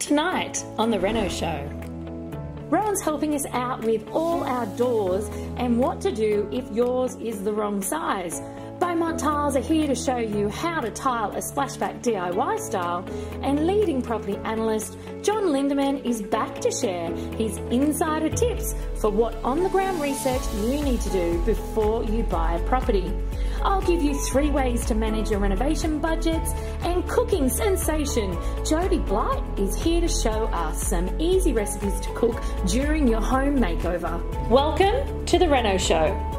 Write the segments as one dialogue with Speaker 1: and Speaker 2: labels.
Speaker 1: Tonight on The Reno Show. Rowan's helping us out with all our doors and what to do if yours is the wrong size. Beaumont Tiles are here to show you how to tile a splashback DIY style, and leading property analyst John Lindeman is back to share his insider tips for what on the ground research you need to do before you buy a property. I'll give you three ways to manage your renovation budgets and cooking sensation. Jody Blight is here to show us some easy recipes to cook during your home makeover. Welcome to the Reno Show.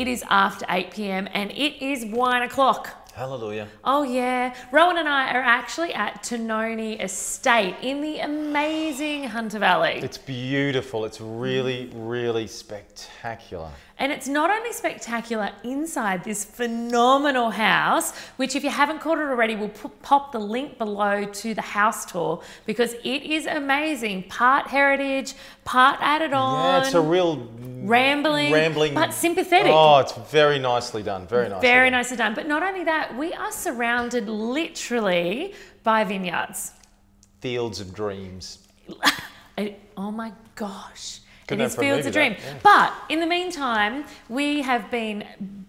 Speaker 1: It is after 8 pm and it is wine o'clock.
Speaker 2: Hallelujah.
Speaker 1: Oh, yeah. Rowan and I are actually at Tononi Estate in the amazing Hunter Valley.
Speaker 2: It's beautiful. It's really, really spectacular.
Speaker 1: And it's not only spectacular inside this phenomenal house, which, if you haven't caught it already, we'll pop the link below to the house tour because it is amazing. Part heritage, part added on.
Speaker 2: Yeah, it's a real
Speaker 1: rambling,
Speaker 2: rambling,
Speaker 1: but sympathetic.
Speaker 2: Oh, it's very nicely done. Very nicely.
Speaker 1: Very
Speaker 2: done.
Speaker 1: nicely done. But not only that, we are surrounded literally by vineyards.
Speaker 2: Fields of dreams.
Speaker 1: Oh my gosh. It
Speaker 2: a
Speaker 1: Fields of Dream.
Speaker 2: yeah.
Speaker 1: But in the meantime, we have been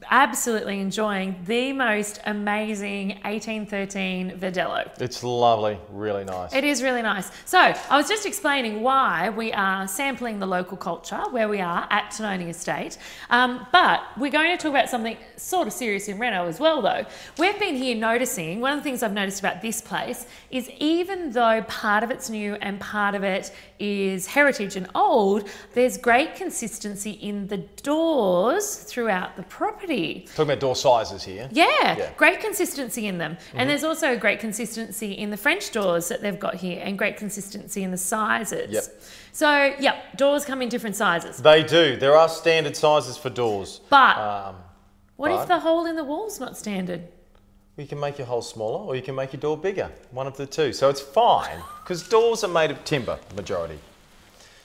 Speaker 1: absolutely enjoying the most amazing 1813 Verdelho.
Speaker 2: It's lovely. Really nice.
Speaker 1: It is really nice. So, I was just explaining why we are sampling the local culture where we are at Tononi Estate. Um, but we're going to talk about something sort of serious in Reno as well, though. We've been here noticing, one of the things I've noticed about this place is even though part of it's new and part of it is heritage and old, there's great consistency in the doors throughout the property.
Speaker 2: Talking about door sizes here.
Speaker 1: Yeah,
Speaker 2: Yeah.
Speaker 1: great consistency in them. And there's also great consistency in the French doors that they've got here and great consistency in the sizes.
Speaker 2: Yep.
Speaker 1: So, yep, doors come in different sizes.
Speaker 2: They do. There are standard sizes for doors.
Speaker 1: But
Speaker 2: Um,
Speaker 1: what if the hole in the wall's not standard?
Speaker 2: you can make your hole smaller or you can make your door bigger. One of the two. So it's fine because doors are made of timber, majority.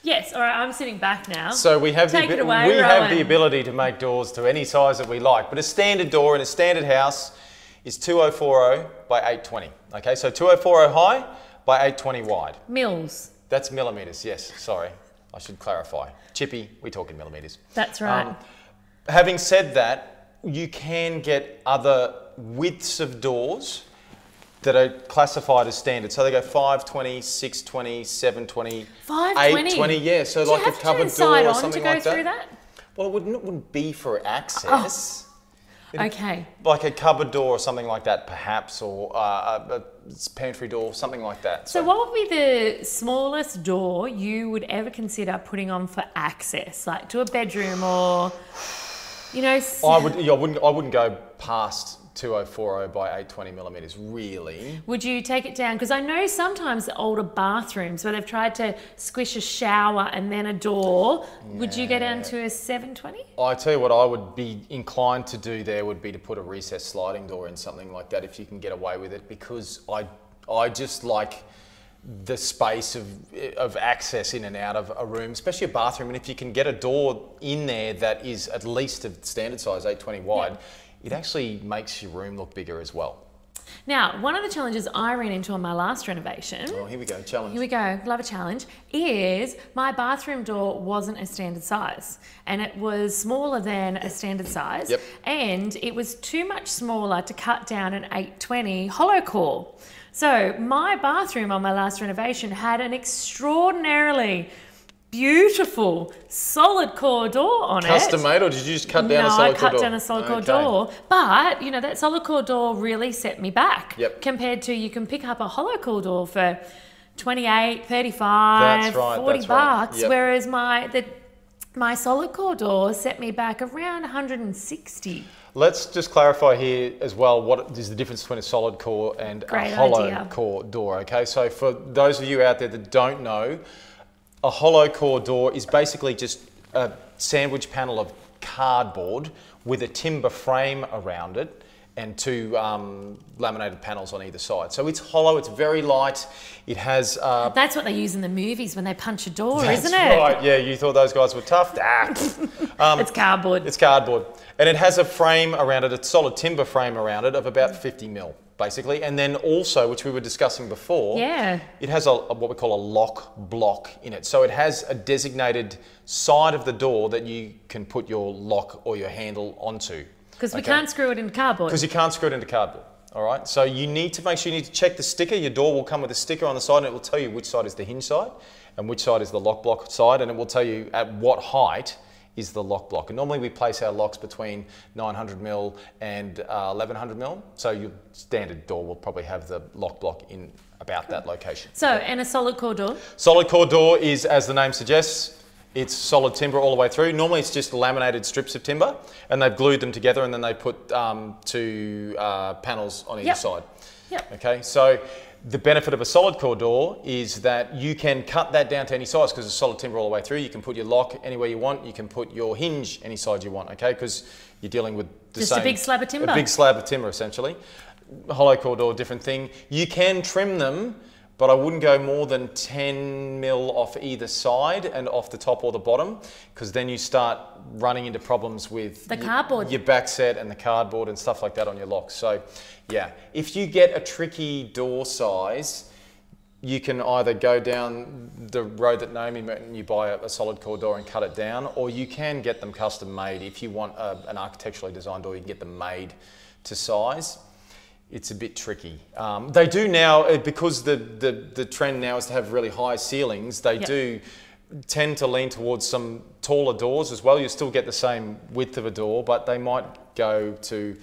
Speaker 1: Yes, all right, I'm sitting back now.
Speaker 2: So we have the
Speaker 1: Take it away,
Speaker 2: we have the ability to make doors to any size that we like. But a standard door in a standard house is 2040 by 820. Okay, so 2040 high by 820 wide.
Speaker 1: Mills.
Speaker 2: That's millimeters. Yes, sorry, I should clarify. Chippy, we talk in millimeters.
Speaker 1: That's right.
Speaker 2: Um, having said that, you can get other widths of doors that are classified as standard. So they go 520, 620, 720,
Speaker 1: 520?
Speaker 2: 820. Yeah, so
Speaker 1: you
Speaker 2: like a cupboard door or something like
Speaker 1: through
Speaker 2: that.
Speaker 1: that?
Speaker 2: Well, it wouldn't, it wouldn't be for access.
Speaker 1: Okay.
Speaker 2: Like a cupboard door or something like that, perhaps, or uh, a, a pantry door, something like that.
Speaker 1: So, what would be the smallest door you would ever consider putting on for access, like to a bedroom or, you know,
Speaker 2: I would, yeah, I wouldn't, I wouldn't go past 2040 by 820 millimeters, really.
Speaker 1: Would you take it down? Because I know sometimes older bathrooms where they've tried to squish a shower and then a door, would you go down to a 720?
Speaker 2: I tell you what, I would be inclined to do there would be to put a recessed sliding door in something like that if you can get away with it, because I, I just like the space of, of access in and out of a room, especially a bathroom. And if you can get a door in there that is at least a standard size, 820 wide, it actually makes your room look bigger as well.
Speaker 1: Now, one of the challenges I ran into on my last renovation.
Speaker 2: Oh, here we go, challenge.
Speaker 1: Here we go. Love a challenge. Is my bathroom door wasn't a standard size, and it was smaller than a standard size,
Speaker 2: Yep.
Speaker 1: and it was too much smaller to cut down an 820 hollow core. So my bathroom on my last renovation had an extraordinarily beautiful solid core door on it.
Speaker 2: Custom made, or did you just cut down
Speaker 1: no,
Speaker 2: a solid
Speaker 1: I cut
Speaker 2: door?
Speaker 1: down a solid core
Speaker 2: Okay.
Speaker 1: door. But, you know, that solid core door really set me back.
Speaker 2: Yep.
Speaker 1: Compared to you can pick up a hollow core door for 28, 35,
Speaker 2: That's right,
Speaker 1: 40
Speaker 2: that's right.
Speaker 1: bucks.
Speaker 2: Yep.
Speaker 1: Whereas my the my solid core door set me back around 160.
Speaker 2: Let's just clarify here as well what is the difference between a solid core and
Speaker 1: Great
Speaker 2: a hollow
Speaker 1: idea.
Speaker 2: core door. Okay, so for those of you out there that don't know, a hollow core door is basically just a sandwich panel of cardboard with a timber frame around it and two um, laminated panels on either side. So it's hollow, it's very light. It has. Uh,
Speaker 1: That's what they use in the movies when they punch a door, isn't it?
Speaker 2: right. Yeah, you thought those guys were tough. Ah.
Speaker 1: it's cardboard.
Speaker 2: It's cardboard, and it has a frame around it, a solid timber frame around it of about 50 mil, basically. And then also, which we were discussing before,
Speaker 1: Yeah.
Speaker 2: it has a, a- what we call a lock block in it. So it has a designated side of the door that you can put your lock or your handle onto.
Speaker 1: Because we can't screw it into cardboard.
Speaker 2: Because you can't screw it into cardboard. All right. So you need to make sure you need to check the sticker. Your door will come with a sticker on the side, and it will tell you which side is the hinge side, and which side is the lock block side, and it will tell you at what height is the lock block. And normally we place our locks between 900 mil and uh, 1100 mil. So your standard door will probably have the lock block in about that location.
Speaker 1: So, and a solid core door.
Speaker 2: Solid core door is, as the name suggests, it's solid timber all the way through. Normally, it's just laminated strips of timber, and they've glued them together, and then they put um, two uh, panels on either
Speaker 1: Yep.
Speaker 2: side.
Speaker 1: Yep.
Speaker 2: Okay, so the benefit of a solid core door is that you can cut that down to any size because it's solid timber all the way through. You can put your lock anywhere you want. You can put your hinge any size you want. Okay, because you're dealing with the
Speaker 1: Just a big slab of timber.
Speaker 2: A big slab of timber, essentially. Hollow core door, different thing. You can trim them, but I wouldn't go more than 10 mil off either side and off the top or the bottom, because then you start running into problems with
Speaker 1: The
Speaker 2: your-
Speaker 1: cardboard.
Speaker 2: your back set and the cardboard and stuff like that on your locks. So, yeah, if you get a tricky door size, you can either go down the road that Naomi went and you buy a, a solid core door and cut it down, or you can get them custom made. If you want a, an architecturally designed door, you can get them made to size. It's a bit tricky. Um, they do now, uh, because the, the, the trend now is to have really high ceilings, they
Speaker 1: Yep.
Speaker 2: do tend to lean towards some taller doors as well. You still get the same width of a door, but they might go to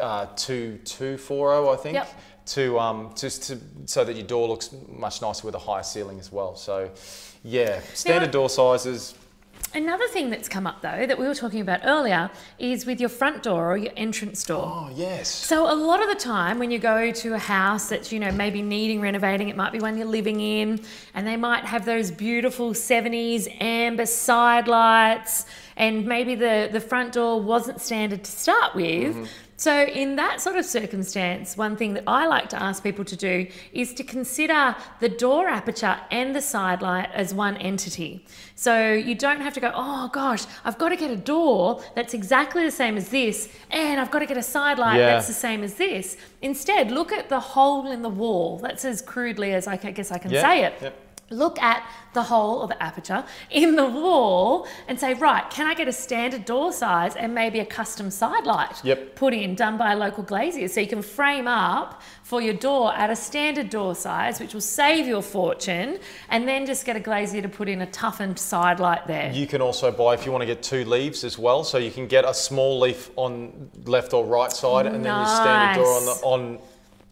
Speaker 2: uh, 2240, I think,
Speaker 1: Yep.
Speaker 2: to um, just to so that your door looks much nicer with a higher ceiling as well. So, yeah, standard door sizes.
Speaker 1: Another thing that's come up though that we were talking about earlier is with your front door or your entrance door.
Speaker 2: Oh yes.
Speaker 1: So a lot of the time when you go to a house that's, you know, maybe needing renovating, it might be one you're living in, and they might have those beautiful 70s amber side lights, and maybe the, the front door wasn't standard to start with. Mm-hmm. So in that sort of circumstance, one thing that I like to ask people to do is to consider the door aperture and the side light as one entity. So you don't have to go, oh gosh, I've got to get a door that's exactly the same as this, and I've got to get a side light
Speaker 2: Yeah.
Speaker 1: that's the same as this. Instead, look at the hole in the wall. That's as crudely as I guess I can
Speaker 2: Yeah,
Speaker 1: say it.
Speaker 2: yep.
Speaker 1: Look at the hole or the aperture in the wall and say, right, can I get a standard door size and maybe a custom side light
Speaker 2: Yep.
Speaker 1: put in, done by a local glazier? So you can frame up for your door at a standard door size, which will save your fortune, and then just get a glazier to put in a toughened side light there.
Speaker 2: You can also buy if you want to get two leaves as well. So you can get a small leaf on left or right side, and then your standard door on the on.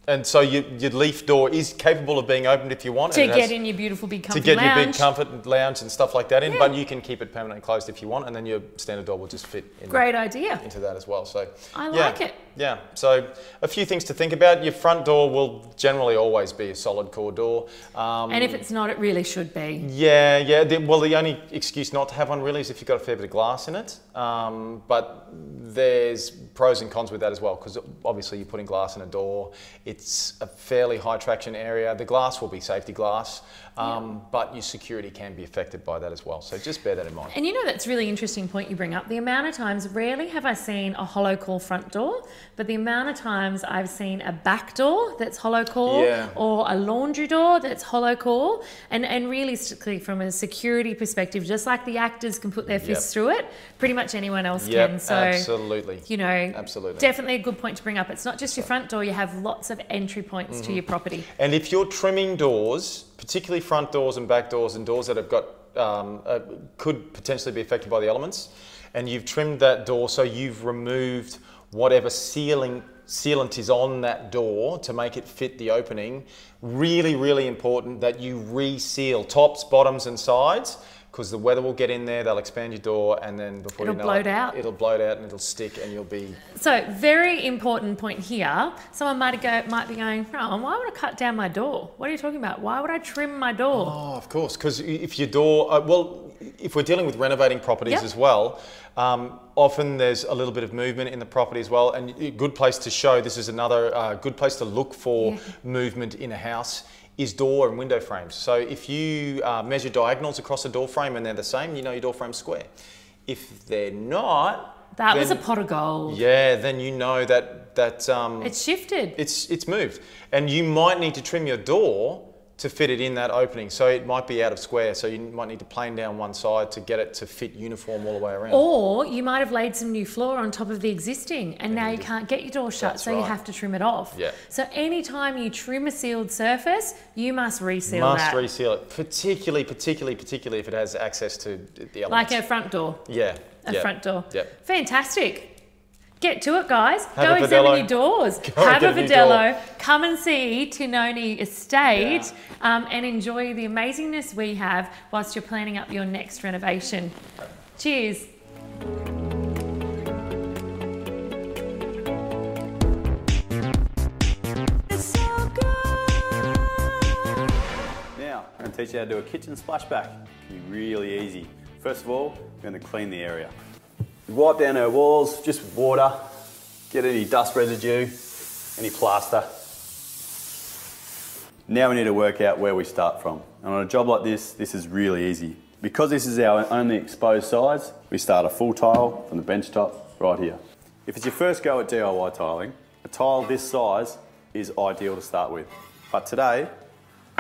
Speaker 2: And so your, your leaf door is capable of being opened if you want.
Speaker 1: to get in your beautiful big
Speaker 2: to get
Speaker 1: lounge.
Speaker 2: your big comfort lounge and stuff like that in,
Speaker 1: Yeah.
Speaker 2: but you can keep it permanently closed if you want, and then your standard door will just fit in
Speaker 1: Great idea.
Speaker 2: into that as well. So
Speaker 1: I
Speaker 2: yeah,
Speaker 1: like it.
Speaker 2: Yeah. So a few things to think about. Your front door will generally always be a solid core door. Um,
Speaker 1: And if it's not, it really should be.
Speaker 2: yeah, yeah. The, well, the only excuse not to have one really is if you've got a fair bit of glass in it. Um, but there's pros and cons with that as well because obviously you're putting glass in a door. It's a fairly high traction area. The glass will be safety glass, um, but your security can be affected by that as well. So just bear that in mind.
Speaker 1: And you know, that's a really interesting point you bring up. The amount of times, rarely have I seen a hollow core front door, but the amount of times I've seen a back door that's hollow core
Speaker 2: Yeah.
Speaker 1: or a laundry door that's hollow core. And, and realistically, from a security perspective, just like the actors can put their fists
Speaker 2: Yep.
Speaker 1: through it, pretty much anyone else
Speaker 2: Yep,
Speaker 1: can. So,
Speaker 2: absolutely.
Speaker 1: you know,
Speaker 2: Absolutely.
Speaker 1: definitely a good point to bring up. It's not just your front door, you have lots of entry points
Speaker 2: Mm-hmm.
Speaker 1: to your property.
Speaker 2: And if you're trimming doors, particularly front doors and back doors and doors that have got um, uh, could potentially be affected by the elements, and you've trimmed that door so you've removed whatever sealing sealant is on that door to make it fit the opening. Really, really important that you reseal tops, bottoms, and sides. Because the weather will get in there, they'll expand your door, and then before
Speaker 1: It'll
Speaker 2: you know
Speaker 1: bloat
Speaker 2: it,
Speaker 1: out.
Speaker 2: it'll bloat out and it'll stick, and you'll be
Speaker 1: So, very important point here. Someone might go, might be going, oh, why would I cut down my door? What are you talking about? Why would I trim my door?
Speaker 2: Oh, of course, because if your door, uh, well, if we're dealing with renovating properties
Speaker 1: Yep.
Speaker 2: as well, Um, often there's a little bit of movement in the property as well, and a good place to show this is another uh, good place to look for
Speaker 1: Yeah.
Speaker 2: movement in a house is door and window frames. So if you uh, measure diagonals across a door frame and they're the same, you know your door frame's square. If they're not,
Speaker 1: That was a pot of gold.
Speaker 2: yeah, then you know that that um,
Speaker 1: It's shifted.
Speaker 2: it's it's moved, and you might need to trim your door to fit it in that opening. So it might be out of square. So you might need to plane down one side to get it to fit uniform all the way around.
Speaker 1: Or you might have laid some new floor on top of the existing and now you can't get your door shut, so you have to trim it off.
Speaker 2: Yeah.
Speaker 1: So anytime you trim a sealed surface, you must reseal
Speaker 2: Must
Speaker 1: that.
Speaker 2: reseal it, particularly, particularly, particularly if it has access to the
Speaker 1: like a front door.
Speaker 2: yeah,
Speaker 1: A
Speaker 2: yeah,
Speaker 1: front door.
Speaker 2: Yep.
Speaker 1: Fantastic. Get to it, guys.
Speaker 2: Have
Speaker 1: Go
Speaker 2: a
Speaker 1: examine your doors.
Speaker 2: Go
Speaker 1: Have a
Speaker 2: get
Speaker 1: Verdelho. Come and see Tinoni Estate
Speaker 2: Yeah.
Speaker 1: um, and enjoy the amazingness we have whilst you're planning up your next renovation. Cheers.
Speaker 3: Now, I'm going to teach you how to do a kitchen splashback. Be really easy. First of all, we're going to clean the area. Wipe down our walls just with water, get any dust residue, any plaster. Now we need to work out where we start from. And on a job like this, this is really easy. Because this is our only exposed sides, we start a full tile from the bench top right here. If it's your first go at DIY tiling, a tile this size is ideal to start with. But today,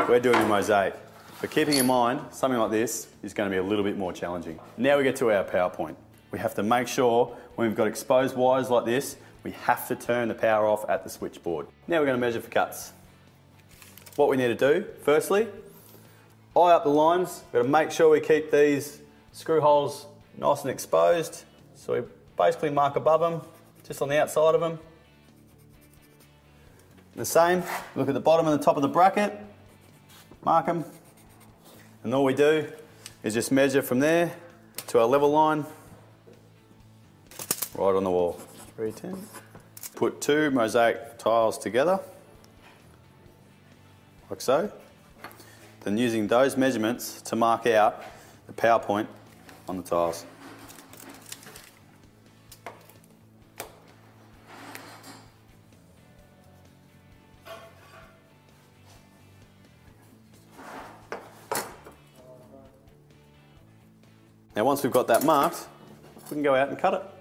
Speaker 3: we're doing a mosaic. But keeping in mind, something like this is going to be a little bit more challenging. Now we get to our power point. We have to make sure when we've got exposed wires like this, we have to turn the power off at the switchboard. Now we're going to measure for cuts. What we need to do, firstly, eye up the lines. We've got to make sure we keep these screw holes nice and exposed. So we basically mark above them, just on the outside of them. The same, look at the bottom and the top of the bracket, mark them, and all we do is just measure from there to our level line, right on the wall. 310. Put two mosaic tiles together, like so. Then using those measurements to mark out the power point on the tiles. Now once we've got that marked, we can go out and cut it.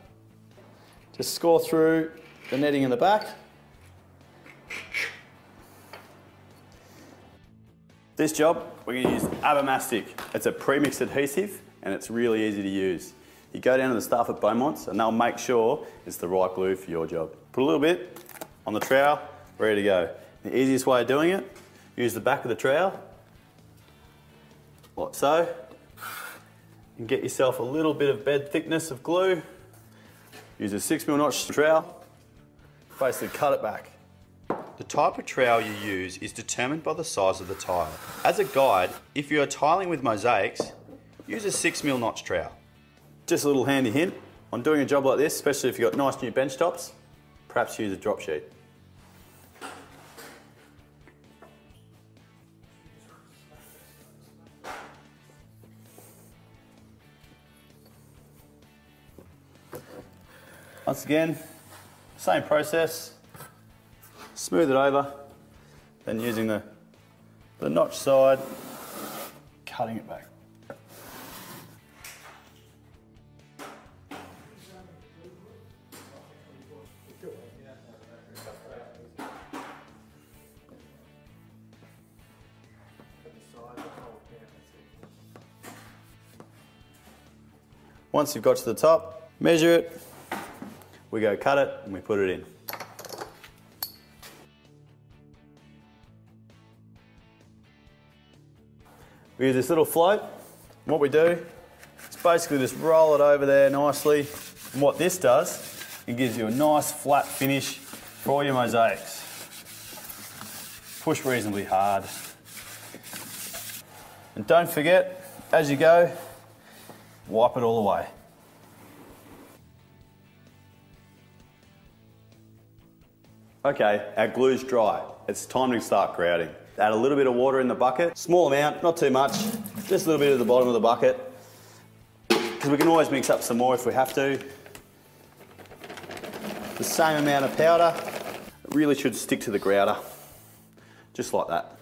Speaker 3: Just score through the netting in the back. This job, we're going to use Abamastic. It's a premixed adhesive and it's really easy to use. You go down to the staff at Beaumont's and they'll make sure it's the right glue for your job. Put a little bit on the trowel, ready to go. The easiest way of doing it, use the back of the trowel, like so, and get yourself a little bit of bed thickness of glue. Use a six mil notch trowel, basically cut it back.
Speaker 4: The type of trowel you use is determined by the size of the tile. As a guide, if you are tiling with mosaics, use a 6mm notch trowel.
Speaker 3: Just a little handy hint, on doing a job like this, especially if you've got nice new bench tops, perhaps use a drop sheet. Once again, same process, smooth it over, then using the, the notch side, cutting it back. Once you've got to the top, measure it, we go cut it and we put it in. We use this little float. What we do is basically just roll it over there nicely. And what this does, it gives you a nice flat finish for all your mosaics. Push reasonably hard. And don't forget, as you go, wipe it all away. Okay, our glue's dry. It's time to start grouting. Add a little bit of water in the bucket, small amount, not too much, just a little bit at the bottom of the bucket. because we can always mix up some more if we have to. The same amount of powder. It really should stick to the grouter, just like that.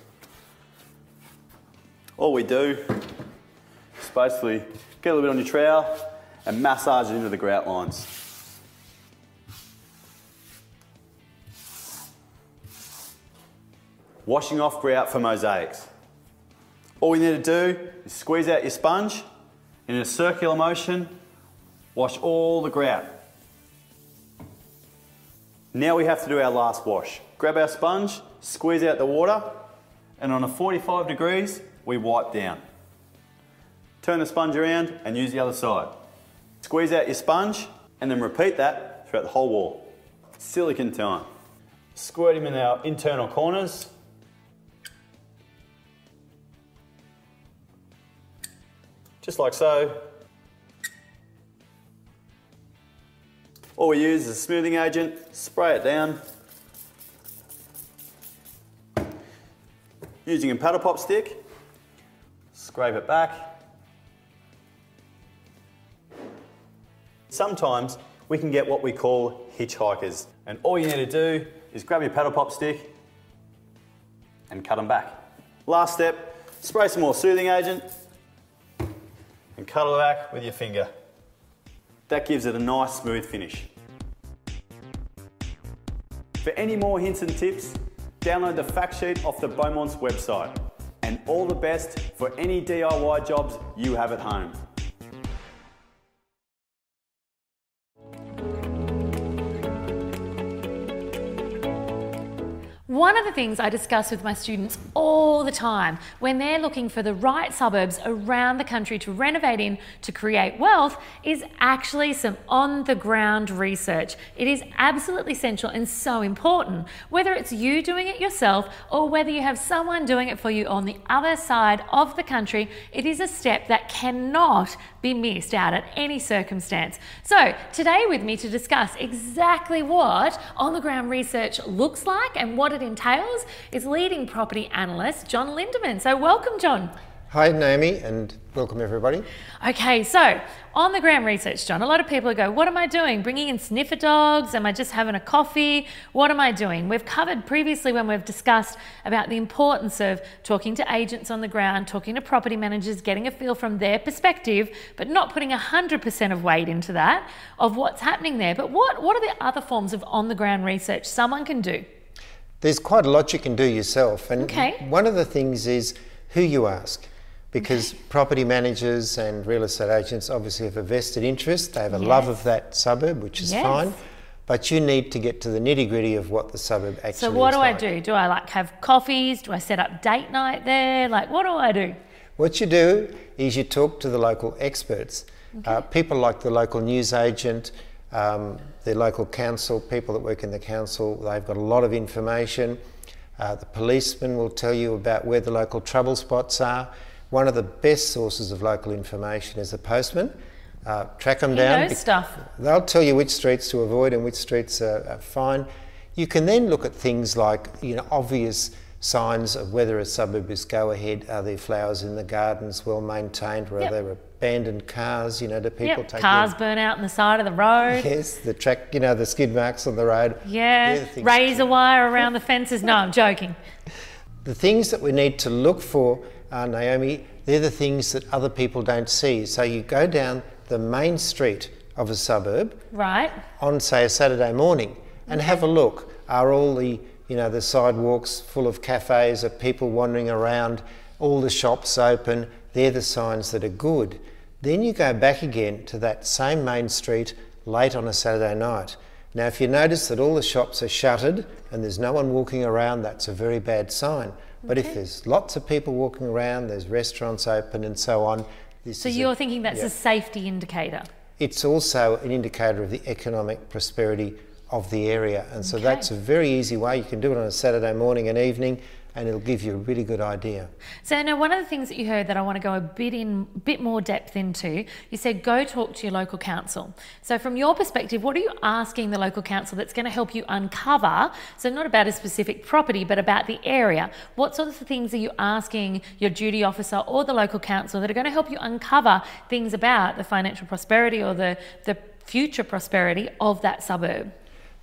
Speaker 3: All we do is basically get a little bit on your trowel and massage it into the grout lines. Washing off grout for mosaics. All you need to do is squeeze out your sponge in a circular motion, wash all the grout. Now we have to do our last wash. Grab our sponge, squeeze out the water, and on a 45 degrees, we wipe down. Turn the sponge around and use the other side. Squeeze out your sponge and then repeat that throughout the whole wall. Silicone time. Squirt him in our internal corners. Just like so. All we use is a smoothing agent, spray it down. Using a paddle pop stick, scrape it back. Sometimes we can get what we call hitchhikers, and all you need to do is grab your paddle pop stick and cut them back. Last step, spray some more soothing agent and it back with your finger. That gives it a nice smooth finish. For any more hints and tips, download the fact sheet off the Beaumont's website. And all the best for any DIY jobs you have at home.
Speaker 1: One of the things I discuss with my students all the time when they're looking for the right suburbs around the country to renovate in to create wealth is actually some on the ground research. It is absolutely essential and so important. Whether it's you doing it yourself or whether you have someone doing it for you on the other side of the country, it is a step that cannot be missed out at any circumstance. So, today with me to discuss exactly what on the ground research looks like and what it entails is leading property analyst John Lindeman. So, welcome, John.
Speaker 5: Hi, Naomi, and welcome everybody.
Speaker 1: Okay, so on the ground research, John, a lot of people go, What am I doing? Bringing in sniffer dogs? Am I just having a coffee? What am I doing? We've covered previously when we've discussed about the importance of talking to agents on the ground, talking to property managers, getting a feel from their perspective, but not putting 100% of weight into that of what's happening there. But what, what are the other forms of on the ground research someone can do?
Speaker 5: There's quite a lot you can do yourself, and
Speaker 1: Okay.
Speaker 5: one of the things is who you ask. Because property managers and real estate agents obviously have a vested interest. They have a love of that suburb, which is
Speaker 1: Yes.
Speaker 5: fine. But you need to get to the nitty gritty of what the suburb actually
Speaker 1: So what do I do? Do I like have coffees? Do I set up date night there? Like what do I do?
Speaker 5: What you do is you talk to the local experts, uh, people like the local news agent, um, the local council, people that work in the council. They've got a lot of information. Uh, the policeman will tell you about where the local trouble spots are. One of the best sources of local information is the postman. Uh, track them
Speaker 1: He
Speaker 5: down.
Speaker 1: knows stuff.
Speaker 5: They'll tell you which streets to avoid and which streets are, are fine. You can then look at things like you know obvious signs of whether a suburb is go ahead. Are there flowers in the gardens, well maintained, or
Speaker 1: Yep.
Speaker 5: are there abandoned cars? You know, do people
Speaker 1: Yep,
Speaker 5: take
Speaker 1: cars burn out on the side of the road.
Speaker 5: Yes, the track. You know, the skid marks on the road.
Speaker 1: Yeah, razor wire around the fences. No, I'm joking.
Speaker 5: The things that we need to look for, uh, Naomi, they're the things that other people don't see. So you go down the main street of a suburb
Speaker 1: Right.
Speaker 5: on, say, a Saturday morning and have a look. Are all the, you know, the sidewalks full of cafes? Are people wandering around? All the shops open? They're the signs that are good. Then you go back again to that same main street late on a Saturday night. Now, if you notice that all the shops are shuttered and there's no one walking around, that's a very bad sign. But if there's lots of people walking around, there's restaurants open and so on, this
Speaker 1: So you're thinking that's
Speaker 5: yeah.
Speaker 1: a safety indicator.
Speaker 5: It's also an indicator of the economic prosperity of the area, and so
Speaker 1: Okay.
Speaker 5: that's a very easy way. You can do it on a Saturday morning and evening. And it'll give you a really good idea.
Speaker 1: So now one of the things that you heard that I want to go a bit in bit more depth into, you said go talk to your local council. So from your perspective, what are you asking the local council that's going to help you uncover, so not about a specific property, but about the area. What sorts of things are you asking your duty officer or the local council that are going to help you uncover things about the financial prosperity or the, the future prosperity of that suburb?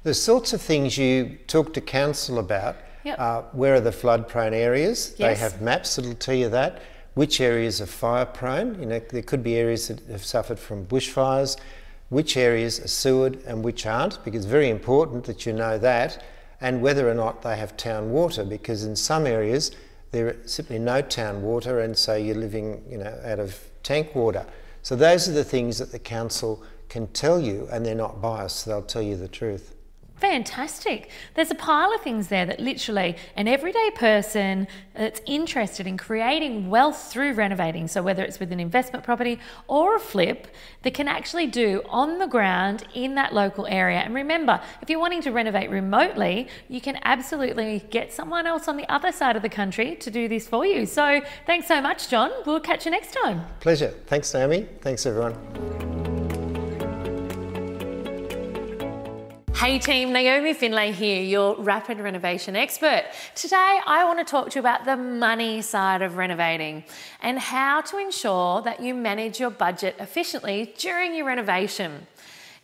Speaker 5: The sorts of things you talk to council about
Speaker 1: Yep.
Speaker 5: Uh, where are the flood prone areas? They have maps that'll tell you that. Which areas are fire prone? You know, there could be areas that have suffered from bushfires. Which areas are sewered and which aren't? Because it's very important that you know that. And whether or not they have town water, because in some areas there is simply no town water, and so you're living, you know, out of tank water. So those are the things that the council can tell you, and they're not biased. They'll tell you the truth.
Speaker 1: Fantastic. There's a pile of things there that literally an everyday person that's interested in creating wealth through renovating, so whether it's with an investment property or a flip, that can actually do on the ground in that local area. And remember, if you're wanting to renovate remotely, you can absolutely get someone else on the other side of the country to do this for you. So thanks so much, John. We'll catch you next time.
Speaker 5: Pleasure. Thanks, Naomi. Thanks, everyone.
Speaker 1: Hey team, Naomi Findlay here, your rapid renovation expert. Today I want to talk to you about the money side of renovating and how to ensure that you manage your budget efficiently during your renovation.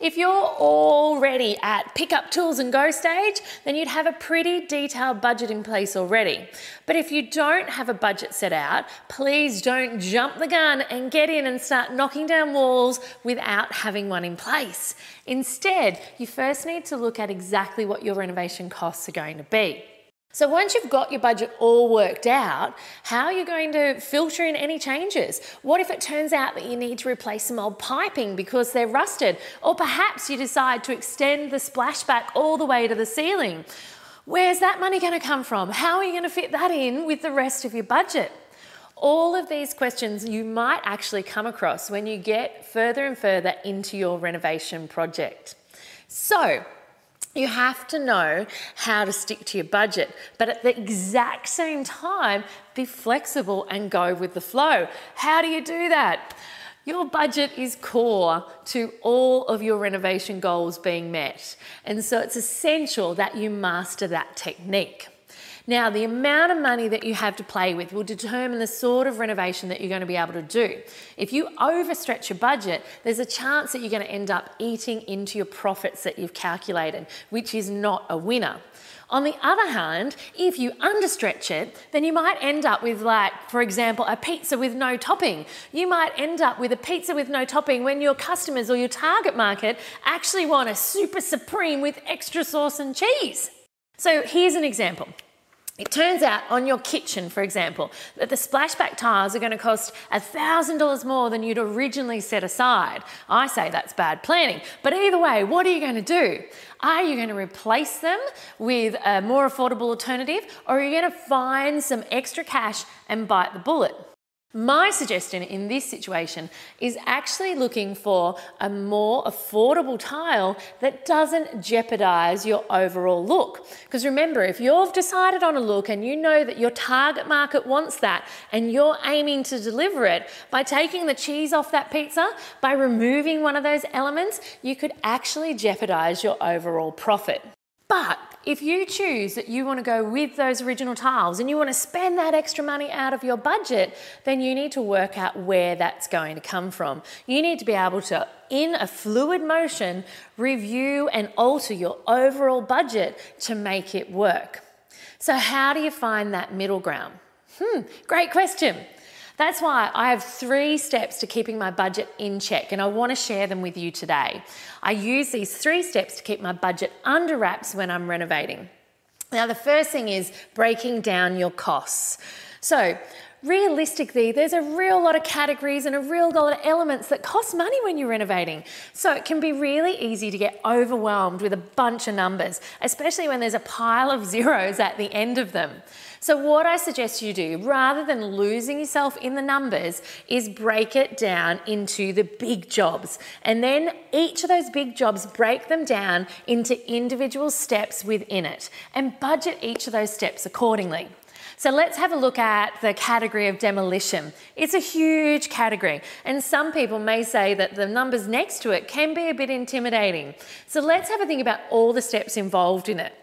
Speaker 1: If you're already at pick up tools and go stage, then you'd have a pretty detailed budget in place already. But if you don't have a budget set out, please don't jump the gun and get in and start knocking down walls without having one in place. Instead, you first need to look at exactly what your renovation costs are going to be. So once you've got your budget all worked out, how are you going to filter in any changes? What if it turns out that you need to replace some old piping because they're rusted? Or perhaps you decide to extend the splashback all the way to the ceiling. Where's that money going to come from? How are you going to fit that in with the rest of your budget? All of these questions you might actually come across when you get further and further into your renovation project. So, you have to know how to stick to your budget, but at the exact same time, be flexible and go with the flow. How do you do that? Your budget is core to all of your renovation goals being met, and so it's essential that you master that technique. Now, the amount of money that you have to play with will determine the sort of renovation that you're going to be able to do. If you overstretch your budget, there's a chance that you're going to end up eating into your profits that you've calculated, which is not a winner. On the other hand, if you understretch it, then you might end up with, like, for example, a pizza with no topping. You might end up with a pizza with no topping when your customers or your target market actually want a super supreme with extra sauce and cheese. So here's an example. It turns out on your kitchen, for example, that the splashback tiles are going to cost $1,000 more than you'd originally set aside. I say that's bad planning. But either way, what are you going to do? Are you going to replace them with a more affordable alternative or are you going to find some extra cash and bite the bullet? My suggestion in this situation is actually looking for a more affordable tile that doesn't jeopardize your overall look. Because remember, if you've decided on a look and you know that your target market wants that and you're aiming to deliver it, by taking the cheese off that pizza, by removing one of those elements, you could actually jeopardize your overall profit. But if you choose that you want to go with those original tiles and you want to spend that extra money out of your budget, then you need to work out where that's going to come from. You need to be able to, in a fluid motion, review and alter your overall budget to make it work. So, how do you find that middle ground? Hmm, great question. That's why I have three steps to keeping my budget in check, and I want to share them with you today. I use these three steps to keep my budget under wraps when I'm renovating. Now, the first thing is breaking down your costs. So, realistically, there's a real lot of categories and a real lot of elements that cost money when you're renovating. So it can be really easy to get overwhelmed with a bunch of numbers, especially when there's a pile of zeros at the end of them. So, what I suggest you do, rather than losing yourself in the numbers, is break it down into the big jobs. And then each of those big jobs, break them down into individual steps within it and budget each of those steps accordingly. So let's have a look at the category of demolition. It's a huge category, and some people may say that the numbers next to it can be a bit intimidating. So let's have a think about all the steps involved in it.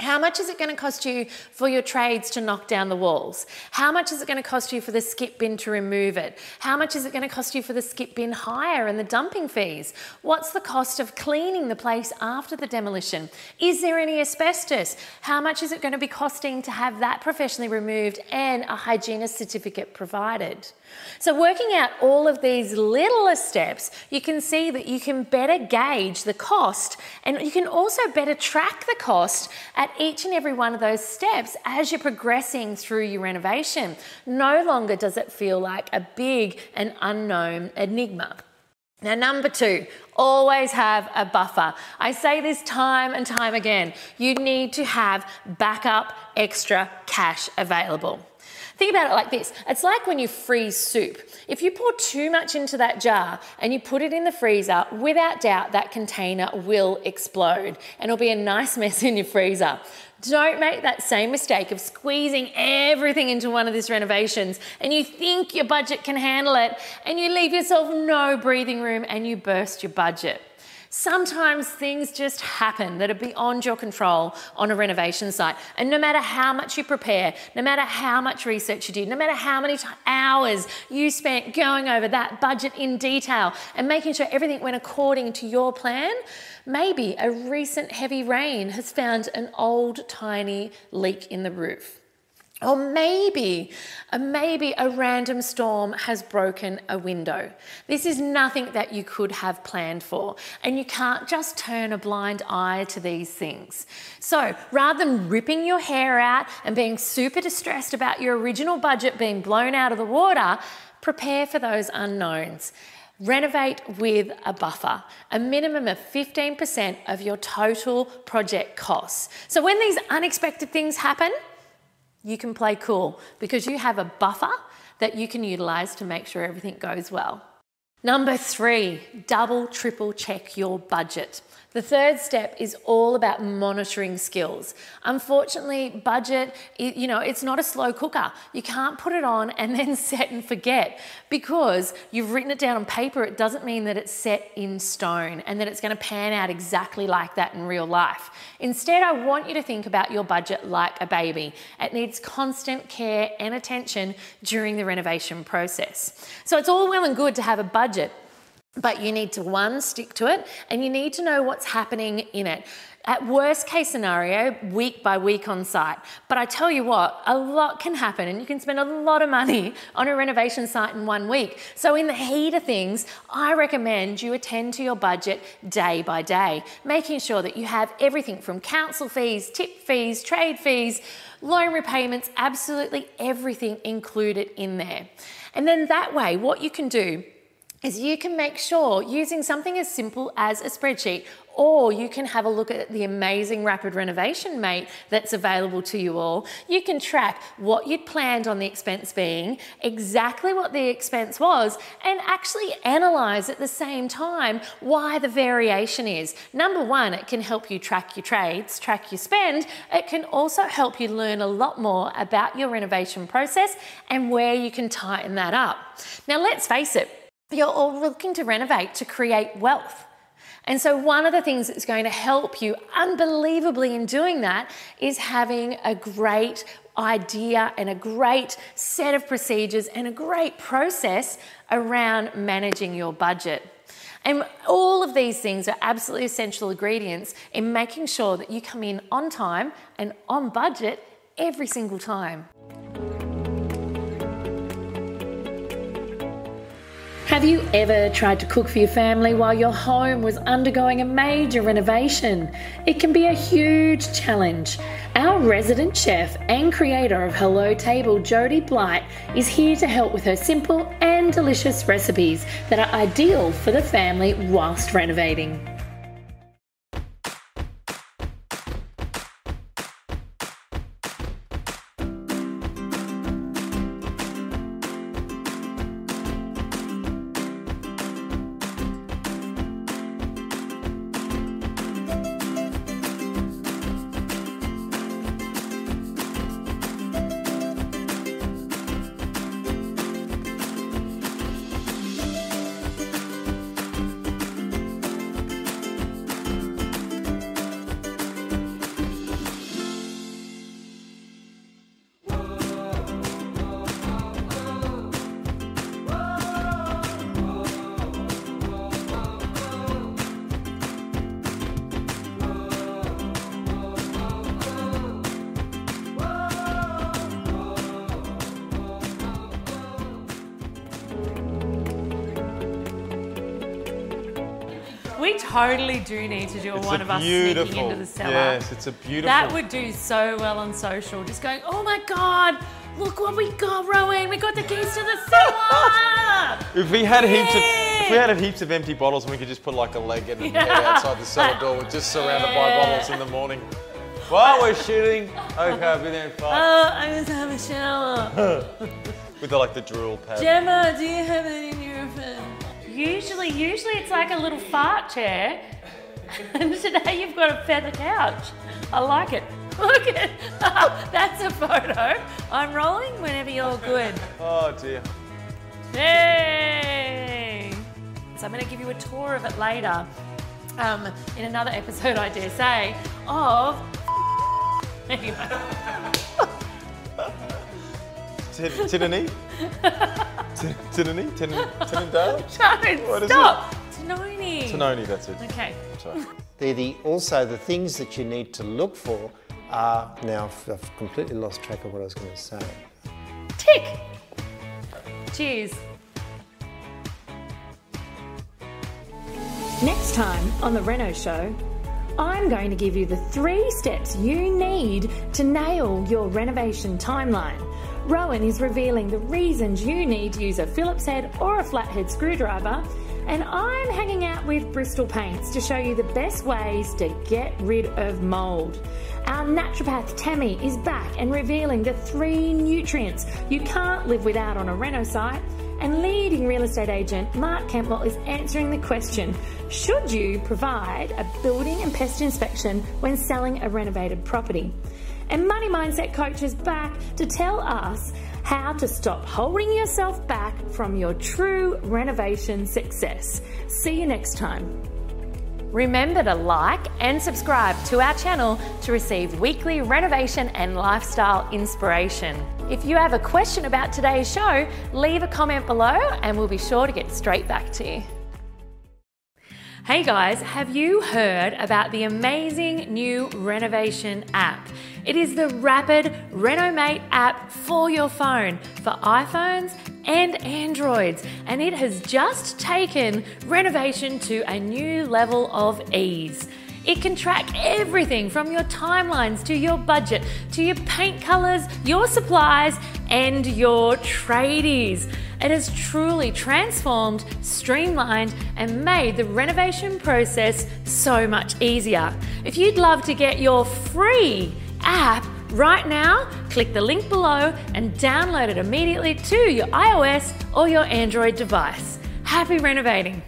Speaker 1: How much is it going to cost you for your trades to knock down the walls? How much is it going to cost you for the skip bin to remove it? How much is it going to cost you for the skip bin hire and the dumping fees? What's the cost of cleaning the place after the demolition? Is there any asbestos? How much is it going to be costing to have that professionally removed and a hygienist certificate provided? So, working out all of these little steps, you can see that you can better gauge the cost and you can also better track the cost at each and every one of those steps as you're progressing through your renovation. No longer does it feel like a big and unknown enigma. Now, number two, always have a buffer. I say this time and time again. You need to have backup extra cash available. Think about it like this it's like when you freeze soup. If you pour too much into that jar and you put it in the freezer, without doubt that container will explode and it'll be a nice mess in your freezer. Don't make that same mistake of squeezing everything into one of these renovations and you think your budget can handle it and you leave yourself no breathing room and you burst your budget. Sometimes things just happen that are beyond your control on a renovation site. And no matter how much you prepare, no matter how much research you do, no matter how many hours you spent going over that budget in detail and making sure everything went according to your plan, maybe a recent heavy rain has found an old tiny leak in the roof. Or maybe, maybe a random storm has broken a window. This is nothing that you could have planned for, and you can't just turn a blind eye to these things. So rather than ripping your hair out and being super distressed about your original budget being blown out of the water, prepare for those unknowns. Renovate with a buffer, a minimum of 15% of your total project costs. So when these unexpected things happen, you can play cool because you have a buffer that you can utilize to make sure everything goes well. Number three, double, triple check your budget. The third step is all about monitoring skills. Unfortunately, budget, you know, it's not a slow cooker. You can't put it on and then set and forget because you've written it down on paper. It doesn't mean that it's set in stone and that it's going to pan out exactly like that in real life. Instead, I want you to think about your budget like a baby. It needs constant care and attention during the renovation process. So it's all well and good to have a budget, but you need to one stick to it and you need to know what's happening in it. At worst case scenario week by week on site. But i tell you what a lot can happen and you can spend a lot of money on a renovation site in one week. So in the heat of things i recommend you attend to your budget day by day making sure that you have everything from council fees tip fees trade fees loan repayments absolutely everything included in there. And then that way what you can do is you can make sure using something as simple as a spreadsheet or you can have a look at the amazing rapid renovation mate that's available to you all. You can track what you'd planned on the expense being, exactly what the expense was, and actually analyze at the same time why the variation is. Number one, it can help you track your trades, track your spend. It can also help you learn a lot more about your renovation process and where you can tighten that up. Now, let's face it, you're all looking to renovate to create wealth. And so, one of the things that's going to help you unbelievably in doing that is having a great idea and a great set of procedures and a great process around managing your budget. And all of these things are absolutely essential ingredients in making sure that you come in on time and on budget every single time. Have you ever tried to cook for your family while your home was undergoing a major renovation? It can be a huge challenge. Our resident chef and creator of Hello Table, Jody Blight, is here to help with her simple and delicious recipes that are ideal for the family whilst renovating. We totally do need to do a
Speaker 2: It's
Speaker 1: one
Speaker 2: a
Speaker 1: of us sneaking into the cellar.
Speaker 2: Yes, it's a beautiful.
Speaker 1: That would do so well on social. Just going, oh my god, look what we got, Rowan. We got the keys to the cellar.
Speaker 2: If we had heaps of, if we had heaps of empty bottles, and we could just put like a leg in and head outside the cellar door, we're just surrounded by bottles in the morning. While we're shooting, okay, I'll be there in five.
Speaker 1: oh, I just have a shower.
Speaker 2: With the, like the drill pad.
Speaker 1: Gemma, do you have it in your phone? Usually, usually it's like a little fart chair. And today you've got a feather couch. I like it. Look at that's a photo. I'm rolling whenever you're good.
Speaker 2: Oh dear.
Speaker 1: Yay! So I'm going to give you a tour of it later, um, in another episode, I dare say, of. Anyway,
Speaker 2: Tin- Tinany? Tin- Tinany? Tin- Tinandale?
Speaker 1: don't
Speaker 2: What is
Speaker 1: stop. Tanoni.
Speaker 2: Tinoni, that's it.
Speaker 1: Okay.
Speaker 2: Sorry.
Speaker 5: They're the, also the things that you need to look for are, now I've, I've completely lost track of what I was going to say.
Speaker 1: Tick. Cheers. Next time on The Reno Show, I'm going to give you the three steps you need to nail your renovation timeline. Rowan is revealing the reasons you need to use a Phillips head or a flathead screwdriver, and I'm hanging out with Bristol Paints to show you the best ways to get rid of mould. Our naturopath Tammy is back and revealing the three nutrients you can't live without on a reno site. And leading real estate agent Mark Campbell is answering the question Should you provide a building and pest inspection when selling a renovated property? And Money Mindset Coach is back to tell us how to stop holding yourself back from your true renovation success. See you next time. Remember to like and subscribe to our channel to receive weekly renovation and lifestyle inspiration. If you have a question about today's show, leave a comment below and we'll be sure to get straight back to you. Hey guys, have you heard about the amazing new renovation app? It is the Rapid Renomate app for your phone for iPhones and Androids, and it has just taken renovation to a new level of ease. It can track everything from your timelines to your budget to your paint colours, your supplies, and your tradies. It has truly transformed, streamlined, and made the renovation process so much easier. If you'd love to get your free app right now, click the link below and download it immediately to your iOS or your Android device. Happy renovating!